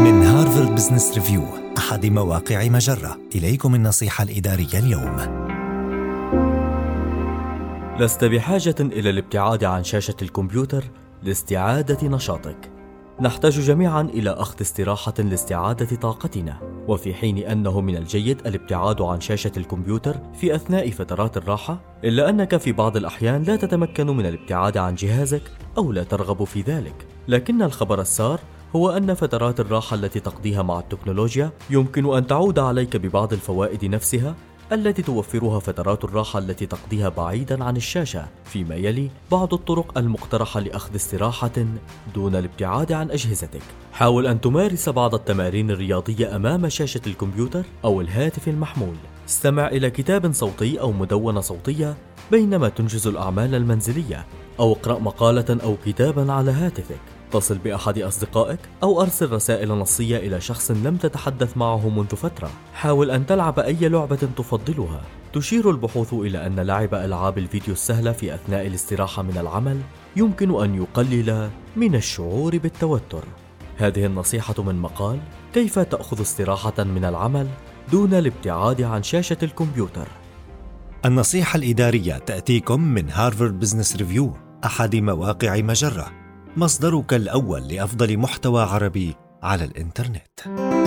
من هارفارد بزنس ريفيو أحد مواقع مجرة. إليكم النصيحة الإدارية اليوم. لست بحاجة إلى الابتعاد عن شاشة الكمبيوتر لاستعادة نشاطك. نحتاج جميعا إلى أخذ استراحة لاستعادة طاقتنا. وفي حين أنه من الجيد الابتعاد عن شاشة الكمبيوتر في أثناء فترات الراحة إلا أنك في بعض الأحيان لا تتمكن من الابتعاد عن جهازك أو لا ترغب في ذلك. لكن الخبر السار هو أن فترات الراحة التي تقضيها مع التكنولوجيا يمكن أن تعود عليك ببعض الفوائد نفسها التي توفرها فترات الراحة التي تقضيها بعيدا عن الشاشة فيما يلي بعض الطرق المقترحة لأخذ استراحة دون الابتعاد عن أجهزتك. حاول أن تمارس بعض التمارين الرياضية أمام شاشة الكمبيوتر أو الهاتف المحمول. استمع إلى كتاب صوتي أو مدونة صوتية بينما تنجز الأعمال المنزلية أو اقرأ مقالة أو كتابا على هاتفك. اتصل بأحد أصدقائك أو أرسل رسائل نصية إلى شخص لم تتحدث معه منذ فترة. حاول أن تلعب أي لعبة تفضلها. تشير البحوث إلى أن لعب ألعاب الفيديو السهلة في أثناء الاستراحة من العمل يمكن أن يقلل من الشعور بالتوتر. هذه النصيحة من مقال كيف تأخذ استراحة من العمل دون الابتعاد عن شاشة الكمبيوتر. النصيحة الإدارية تأتيكم من هارفارد بزنس ريفيو أحد مواقع مجرة مصدرك الأول لأفضل محتوى عربي على الإنترنت.